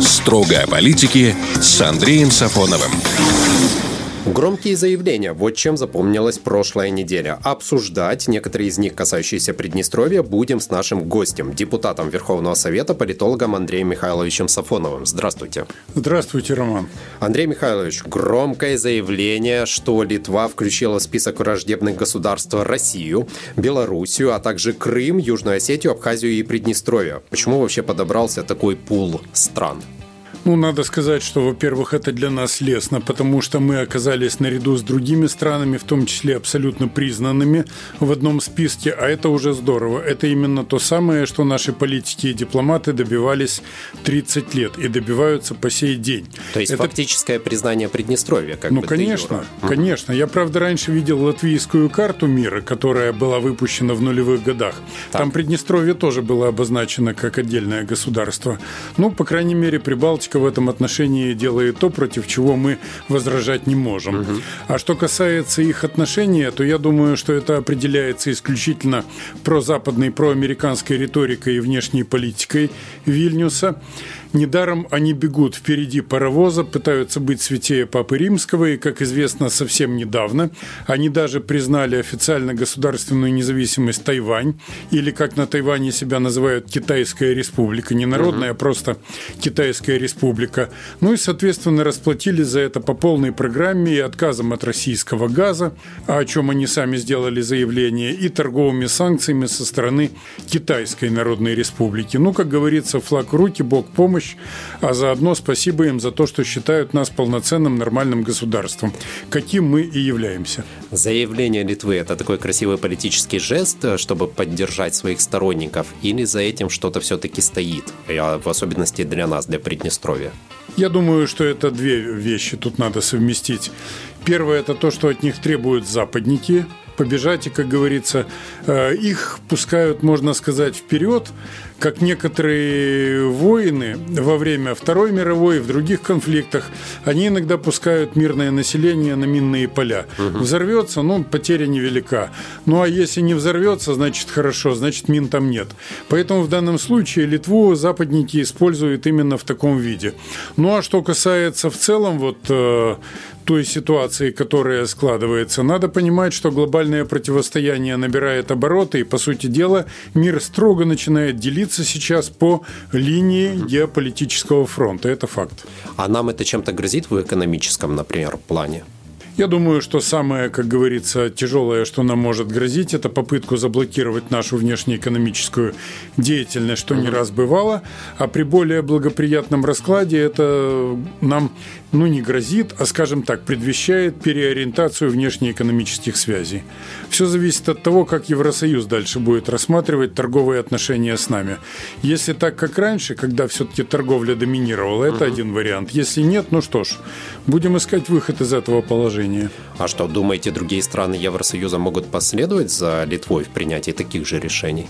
Строго о политике с Андреем Сафоновым. Громкие заявления. Вот чем запомнилась прошлая неделя. Обсуждать некоторые из них, касающиеся Приднестровья, будем с нашим гостем, депутатом Верховного Совета, политологом Андреем Михайловичем Сафоновым. Здравствуйте. Здравствуйте, Роман. Андрей Михайлович, громкое заявление, что Литва включила в список враждебных государств Россию, Белоруссию, а также Крым, Южную Осетию, Абхазию и Приднестровье. Почему вообще подобрался такой пул стран? Ну, надо сказать, что, во-первых, это для нас лестно, потому что мы оказались наряду с другими странами, в том числе абсолютно признанными, в одном списке, а это уже здорово. Это именно то самое, что наши политики и дипломаты добивались 30 лет и добиваются по сей день. То есть это... фактическое признание Приднестровья, как Ну, бы конечно, конечно. Я, правда, раньше видел латвийскую карту мира, которая была выпущена в нулевых годах. Так. Там Приднестровье тоже было обозначено как отдельное государство. Ну, по крайней мере, Прибалтика в этом отношении делает то, против чего мы возражать не можем. Угу. А что касается их отношения, то я думаю, что это определяется исключительно прозападной, проамериканской риторикой и внешней политикой Вильнюса. Недаром они бегут впереди паровоза, пытаются быть святее Папы Римского, и, как известно, совсем недавно они даже признали официально государственную независимость Тайвань, или, как на Тайване себя называют, Китайская республика, не народная, uh-huh. а просто Китайская республика. Ну и, соответственно, расплатились за это по полной программе и отказом от российского газа, о чем они сами сделали заявление, и торговыми санкциями со стороны Китайской Народной Республики. Ну, как говорится, флаг руки, бог помощь, помощь, а заодно спасибо им за то, что считают нас полноценным нормальным государством, каким мы и являемся. Заявление Литвы – это такой красивый политический жест, чтобы поддержать своих сторонников, или за этим что-то все-таки стоит, в особенности для нас, для Приднестровья? Я думаю, что это две вещи тут надо совместить. Первое – это то, что от них требуют западники – побежать, и, как говорится, э, их пускают, можно сказать, вперед, как некоторые воины во время Второй мировой, в других конфликтах, они иногда пускают мирное население на минные поля. Угу. Взорвется, ну, потеря невелика. Ну, а если не взорвется, значит, хорошо, значит, мин там нет. Поэтому в данном случае Литву западники используют именно в таком виде. Ну, а что касается в целом вот э, той ситуации, которая складывается, надо понимать, что глобальное противостояние набирает обороты, и, по сути дела, мир строго начинает делиться сейчас по линии геополитического фронта. Это факт. А нам это чем-то грозит в экономическом, например, плане? Я думаю, что самое, как говорится, тяжелое, что нам может грозить, это попытку заблокировать нашу внешнеэкономическую деятельность, что не раз бывало. А при более благоприятном раскладе это нам ну, не грозит, а, скажем так, предвещает переориентацию внешнеэкономических связей. Все зависит от того, как Евросоюз дальше будет рассматривать торговые отношения с нами. Если так, как раньше, когда все-таки торговля доминировала, это угу. один вариант. Если нет, ну что ж, будем искать выход из этого положения. А что, думаете, другие страны Евросоюза могут последовать за Литвой в принятии таких же решений?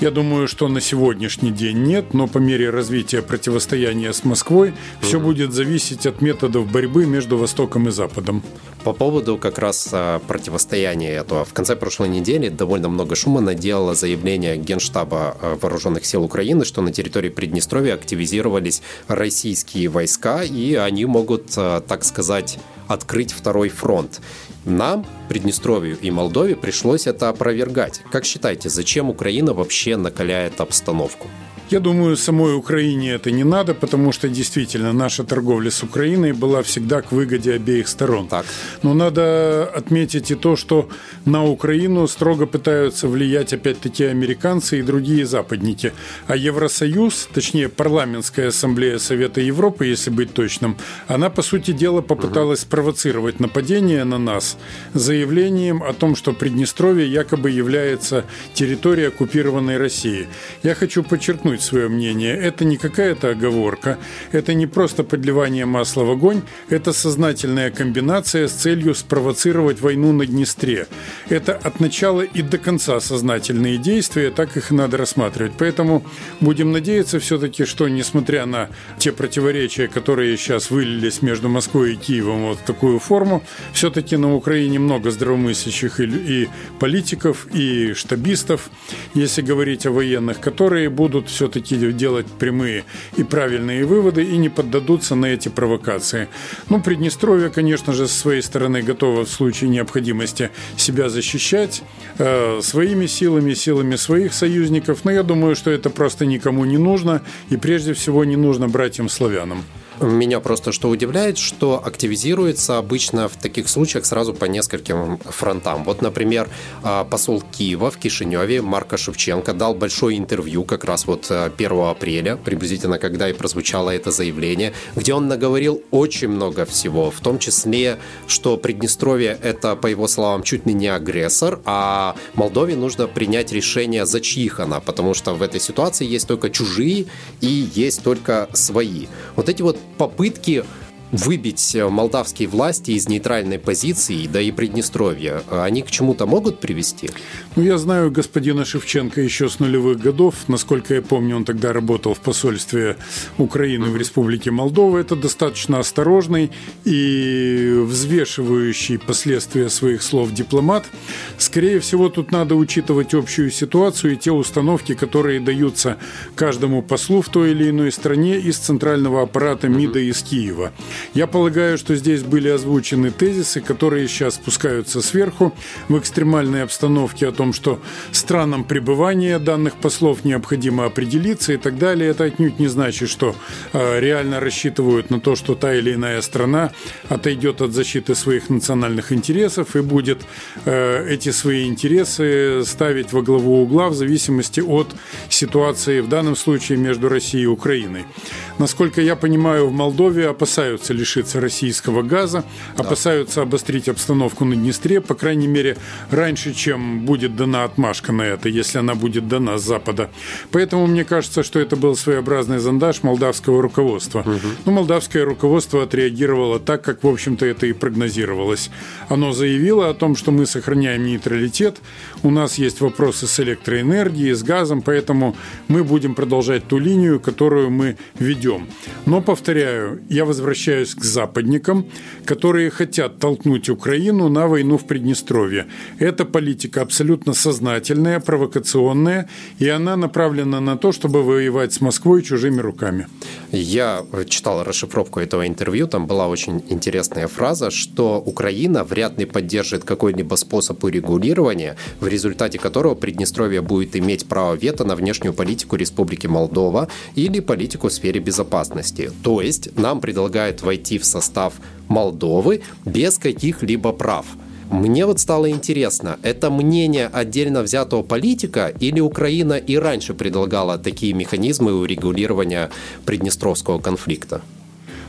Я думаю, что на сегодняшний день нет, но по мере развития противостояния с Москвой все будет зависеть от методов борьбы между Востоком и Западом. По поводу как раз а, противостояния этого. В конце прошлой недели довольно много шума наделало заявление Генштаба а, Вооруженных сил Украины, что на территории Приднестровья активизировались российские войска, и они могут, а, так сказать, открыть второй фронт. Нам, Приднестровью и Молдове, пришлось это опровергать. Как считаете, зачем Украина вообще накаляет обстановку? Я думаю, самой Украине это не надо, потому что действительно наша торговля с Украиной была всегда к выгоде обеих сторон. Так. Но надо отметить и то, что на Украину строго пытаются влиять опять-таки американцы и другие западники. А Евросоюз, точнее парламентская ассамблея Совета Европы, если быть точным, она, по сути дела, попыталась спровоцировать нападение на нас заявлением о том, что Приднестровье якобы является территорией оккупированной России. Я хочу подчеркнуть, высказывают свое мнение. Это не какая-то оговорка, это не просто подливание масла в огонь, это сознательная комбинация с целью спровоцировать войну на Днестре. Это от начала и до конца сознательные действия, так их и надо рассматривать. Поэтому будем надеяться все-таки, что несмотря на те противоречия, которые сейчас вылились между Москвой и Киевом вот в такую форму, все-таки на Украине много здравомыслящих и, и политиков, и штабистов, если говорить о военных, которые будут все все-таки делать прямые и правильные выводы и не поддадутся на эти провокации. Ну, Приднестровье, конечно же, с своей стороны готово в случае необходимости себя защищать э, своими силами, силами своих союзников, но я думаю, что это просто никому не нужно и прежде всего не нужно братьям-славянам. Меня просто что удивляет, что активизируется обычно в таких случаях сразу по нескольким фронтам. Вот, например, а, посол Киева в Кишиневе Марко Шевченко дал большое интервью как раз вот 1 а, апреля, приблизительно когда и прозвучало это заявление, где он наговорил очень много всего, в том числе, что Приднестровье это, по его словам, чуть ли не агрессор, а Молдове нужно принять решение, за чьих она, потому что в этой ситуации есть только чужие и есть только свои. Вот эти вот попытки выбить э, молдавские власти из нейтральной позиции, да и Приднестровья, они к чему-то могут привести? Ну, я знаю господина Шевченко еще с нулевых годов. Насколько я помню, он тогда работал в посольстве Украины в Республике Молдова. Это достаточно осторожный и взвешивающий последствия своих слов дипломат. Скорее всего, тут надо учитывать общую ситуацию и те установки, которые даются каждому послу в той или иной стране из центрального аппарата МИДа из Киева. Я полагаю, что здесь были озвучены тезисы, которые сейчас спускаются сверху в экстремальной обстановке о том, что странам пребывания данных послов необходимо определиться и так далее. Это отнюдь не значит, что э, реально рассчитывают на то, что та или иная страна отойдет от защиты своих национальных интересов и будет э, эти свои интересы ставить во главу угла в зависимости от ситуации в данном случае между Россией и Украиной. Насколько я понимаю, в Молдове опасаются лишиться российского газа, да. опасаются обострить обстановку на Днестре, по крайней мере, раньше, чем будет дана отмашка на это, если она будет дана с Запада. Поэтому мне кажется, что это был своеобразный зондаж молдавского руководства. Угу. Но молдавское руководство отреагировало так, как, в общем-то, это и прогнозировалось. Оно заявило о том, что мы сохраняем нейтралитет, у нас есть вопросы с электроэнергией, с газом, поэтому мы будем продолжать ту линию, которую мы ведем. Но, повторяю, я возвращаюсь к западникам, которые хотят толкнуть Украину на войну в Приднестровье. Эта политика абсолютно сознательная, провокационная, и она направлена на то, чтобы воевать с Москвой чужими руками. Я читал расшифровку этого интервью, там была очень интересная фраза, что Украина вряд ли поддержит какой-либо способ урегулирования, в результате которого Приднестровье будет иметь право вето на внешнюю политику Республики Молдова или политику в сфере безопасности. То есть нам предлагают войти в состав Молдовы без каких-либо прав. Мне вот стало интересно, это мнение отдельно взятого политика или Украина и раньше предлагала такие механизмы урегулирования Приднестровского конфликта?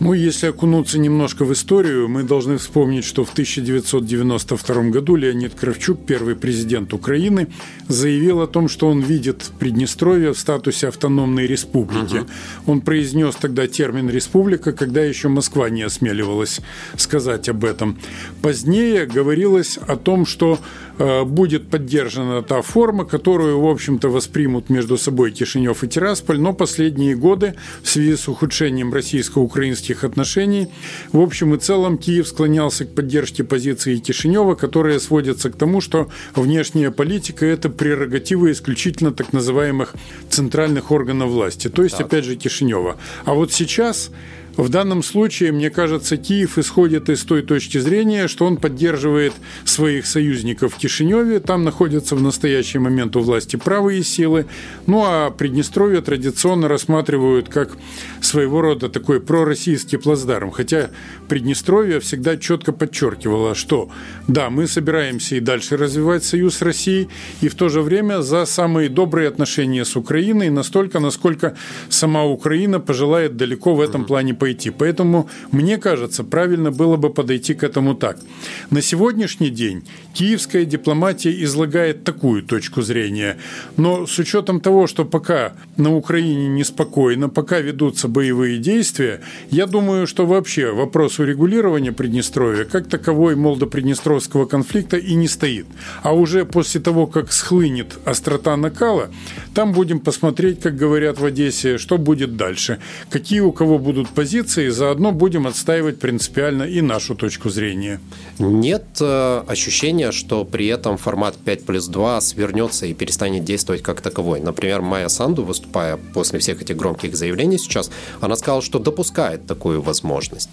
Ну, если окунуться немножко в историю, мы должны вспомнить, что в 1992 году Леонид Кравчук, первый президент Украины, заявил о том, что он видит Приднестровье в статусе автономной республики. Угу. Он произнес тогда термин «республика», когда еще Москва не осмеливалась сказать об этом. Позднее говорилось о том, что Э, будет поддержана та форма, которую, в общем-то, воспримут между собой Кишинев и Тирасполь, но последние годы в связи с ухудшением российско-украинских отношений, в общем и целом Киев склонялся к поддержке позиции Кишинева, которая сводится к тому, что внешняя политика – это прерогатива исключительно так называемых центральных органов власти, то есть, так. опять же, Кишинева. А вот сейчас в данном случае, мне кажется, Киев исходит из той точки зрения, что он поддерживает своих союзников в Кишиневе. Там находятся в настоящий момент у власти правые силы. Ну а Приднестровье традиционно рассматривают как своего рода такой пророссийский плацдарм. Хотя Приднестровье всегда четко подчеркивало, что да, мы собираемся и дальше развивать союз с Россией, и в то же время за самые добрые отношения с Украиной, настолько, насколько сама Украина пожелает далеко в этом плане пойти. Поэтому, мне кажется, правильно было бы подойти к этому так. На сегодняшний день киевская дипломатия излагает такую точку зрения, но с учетом того, что пока на Украине неспокойно, пока ведутся боевые действия, я думаю, что вообще вопрос урегулирования Приднестровья как таковой молдо-приднестровского конфликта и не стоит. А уже после того, как схлынет острота накала, там будем посмотреть, как говорят в Одессе, что будет дальше, какие у кого будут позиции, позиции, заодно будем отстаивать принципиально и нашу точку зрения. Нет э, ощущения, что при этом формат 5 плюс 2 свернется и перестанет действовать как таковой. Например, Майя Санду, выступая после всех этих громких заявлений сейчас, она сказала, что допускает такую возможность.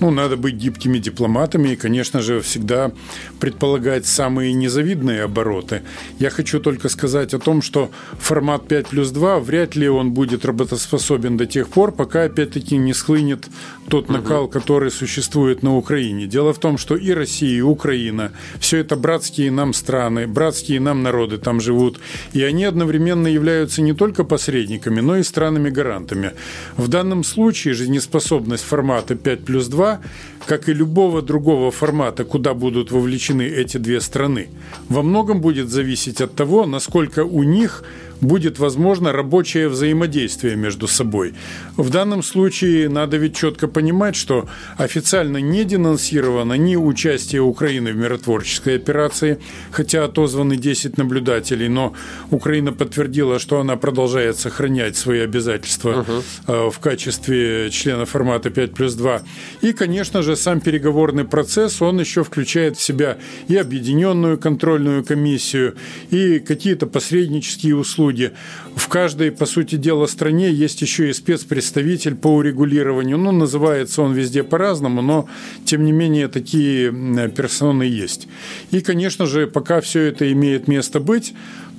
Ну, надо быть гибкими дипломатами и, конечно же, всегда предполагать самые незавидные обороты. Я хочу только сказать о том, что формат 5 плюс 2 вряд ли он будет работоспособен до тех пор, пока опять-таки не схлынет тот накал, который существует на Украине. Дело в том, что и Россия, и Украина – все это братские нам страны, братские нам народы там живут, и они одновременно являются не только посредниками, но и странами-гарантами. В данном случае жизнеспособность формата 5 плюс 2 как и любого другого формата, куда будут вовлечены эти две страны, во многом будет зависеть от того, насколько у них будет возможно рабочее взаимодействие между собой. В данном случае надо ведь четко понимать, что официально не денонсировано ни участие Украины в миротворческой операции, хотя отозваны 10 наблюдателей, но Украина подтвердила, что она продолжает сохранять свои обязательства угу. в качестве члена формата 5 плюс 2. И, конечно же, сам переговорный процесс, он еще включает в себя и объединенную контрольную комиссию, и какие-то посреднические услуги, услуги. В каждой, по сути дела, стране есть еще и спецпредставитель по урегулированию. Ну, называется он везде по-разному, но, тем не менее, такие персоны есть. И, конечно же, пока все это имеет место быть,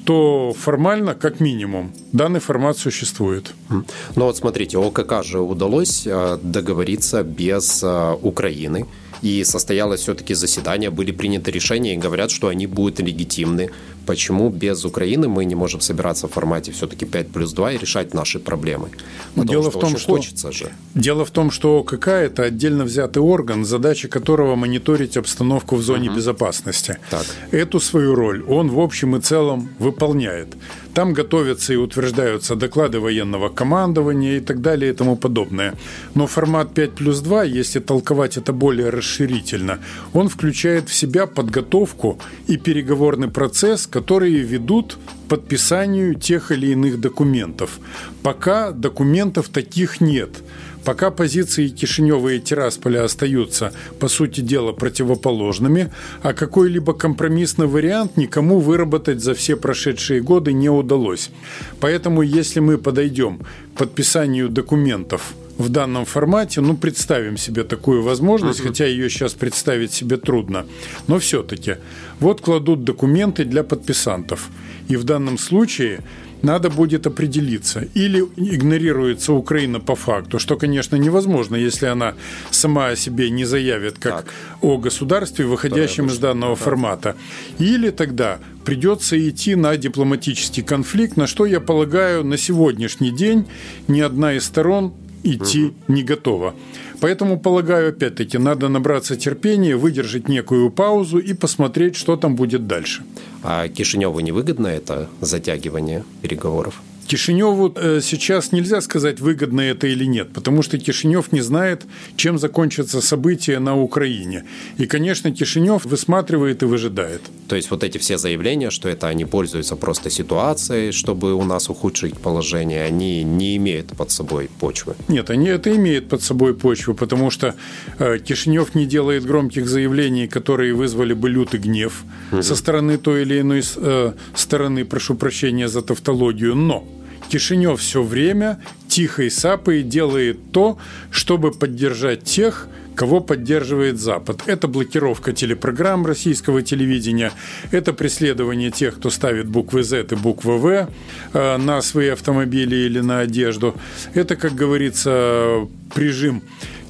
то формально, как минимум, данный формат существует. Ну вот смотрите, ОКК же удалось э, договориться без э, Украины и состоялось все-таки заседание, были приняты решения и говорят, что они будут легитимны. Почему без Украины мы не можем собираться в формате все-таки 5 плюс 2 и решать наши проблемы? Потому Дело что в том, что хочется же. Дело в том, что ОКК – это отдельно взятый орган, задача которого мониторить обстановку в зоне угу. безопасности. Так. Эту свою роль он в общем и целом выполняет. Там готовятся и утверждаются доклады военного командования и так далее и тому подобное. Но формат 5 плюс 2, если толковать это более расширительно, он включает в себя подготовку и переговорный процесс, которые ведут подписанию тех или иных документов. Пока документов таких нет – Пока позиции Кишинева и Тирасполя остаются, по сути дела, противоположными, а какой-либо компромиссный вариант никому выработать за все прошедшие годы не удалось. Поэтому, если мы подойдем к подписанию документов в данном формате, ну, представим себе такую возможность, uh-huh. хотя ее сейчас представить себе трудно, но все-таки. Вот кладут документы для подписантов. И в данном случае надо будет определиться. Или игнорируется Украина по факту, что, конечно, невозможно, если она сама о себе не заявит как так. о государстве, выходящем да, из данного да. формата. Или тогда придется идти на дипломатический конфликт, на что, я полагаю, на сегодняшний день ни одна из сторон идти угу. не готова. Поэтому, полагаю, опять-таки, надо набраться терпения, выдержать некую паузу и посмотреть, что там будет дальше. А Кишиневу невыгодно это затягивание переговоров? Кишиневу э, сейчас нельзя сказать, выгодно это или нет, потому что Кишинев не знает, чем закончатся события на Украине. И, конечно, Кишинев высматривает и выжидает. То есть вот эти все заявления, что это они пользуются просто ситуацией, чтобы у нас ухудшить положение, они не имеют под собой почвы? Нет, они это имеют под собой почву, потому что э, Кишинев не делает громких заявлений, которые вызвали бы лютый гнев угу. со стороны той или иной э, стороны, прошу прощения за тавтологию, но Кишинев все время тихо и сапой делает то, чтобы поддержать тех, кого поддерживает Запад. Это блокировка телепрограмм российского телевидения, это преследование тех, кто ставит буквы Z и буквы В э, на свои автомобили или на одежду. Это, как говорится, прижим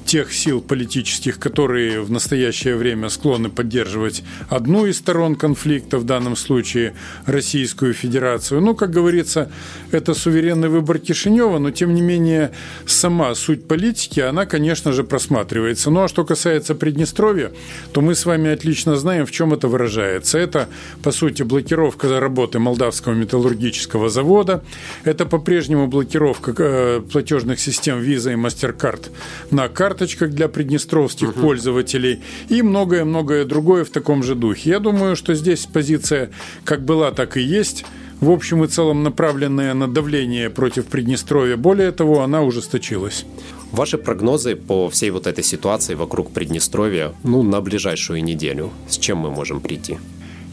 тех сил политических, которые в настоящее время склонны поддерживать одну из сторон конфликта, в данном случае Российскую Федерацию. Ну, как говорится, это суверенный выбор Кишинева, но тем не менее сама суть политики, она, конечно же, просматривается. Ну, а что касается Приднестровья, то мы с вами отлично знаем, в чем это выражается. Это, по сути, блокировка работы Молдавского металлургического завода, это по-прежнему блокировка э, платежных систем Visa и MasterCard на карты карточках для приднестровских угу. пользователей и многое-многое другое в таком же духе. Я думаю, что здесь позиция как была, так и есть в общем и целом направленная на давление против Приднестровья. Более того, она ужесточилась. Ваши прогнозы по всей вот этой ситуации вокруг Приднестровья, ну, на ближайшую неделю, с чем мы можем прийти?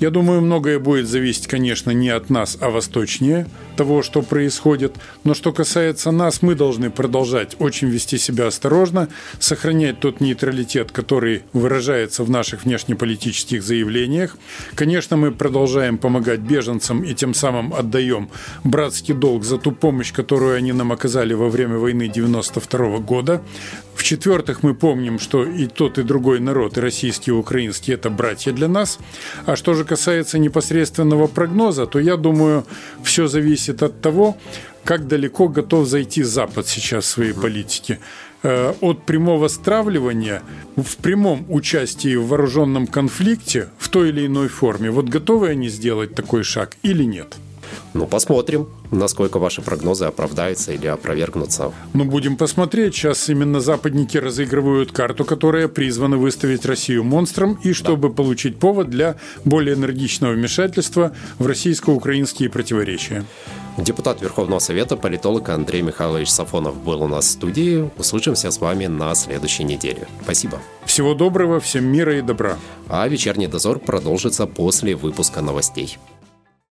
Я думаю, многое будет зависеть, конечно, не от нас, а восточнее того, что происходит. Но что касается нас, мы должны продолжать очень вести себя осторожно, сохранять тот нейтралитет, который выражается в наших внешнеполитических заявлениях. Конечно, мы продолжаем помогать беженцам и тем самым отдаем братский долг за ту помощь, которую они нам оказали во время войны 92 года. В-четвертых, мы помним, что и тот, и другой народ, и российский, и украинский – это братья для нас. А что же касается непосредственного прогноза, то я думаю, все зависит от того, как далеко готов зайти Запад сейчас в своей политике. Э, от прямого стравливания в прямом участии в вооруженном конфликте в той или иной форме. Вот готовы они сделать такой шаг или нет? Ну, посмотрим, насколько ваши прогнозы оправдаются или опровергнутся. Ну, будем посмотреть. Сейчас именно западники разыгрывают карту, которая призвана выставить Россию монстром, и чтобы да. получить повод для более энергичного вмешательства в российско-украинские противоречия. Депутат Верховного Совета, политолог Андрей Михайлович Сафонов был у нас в студии. Услышимся с вами на следующей неделе. Спасибо. Всего доброго, всем мира и добра. А вечерний дозор продолжится после выпуска новостей.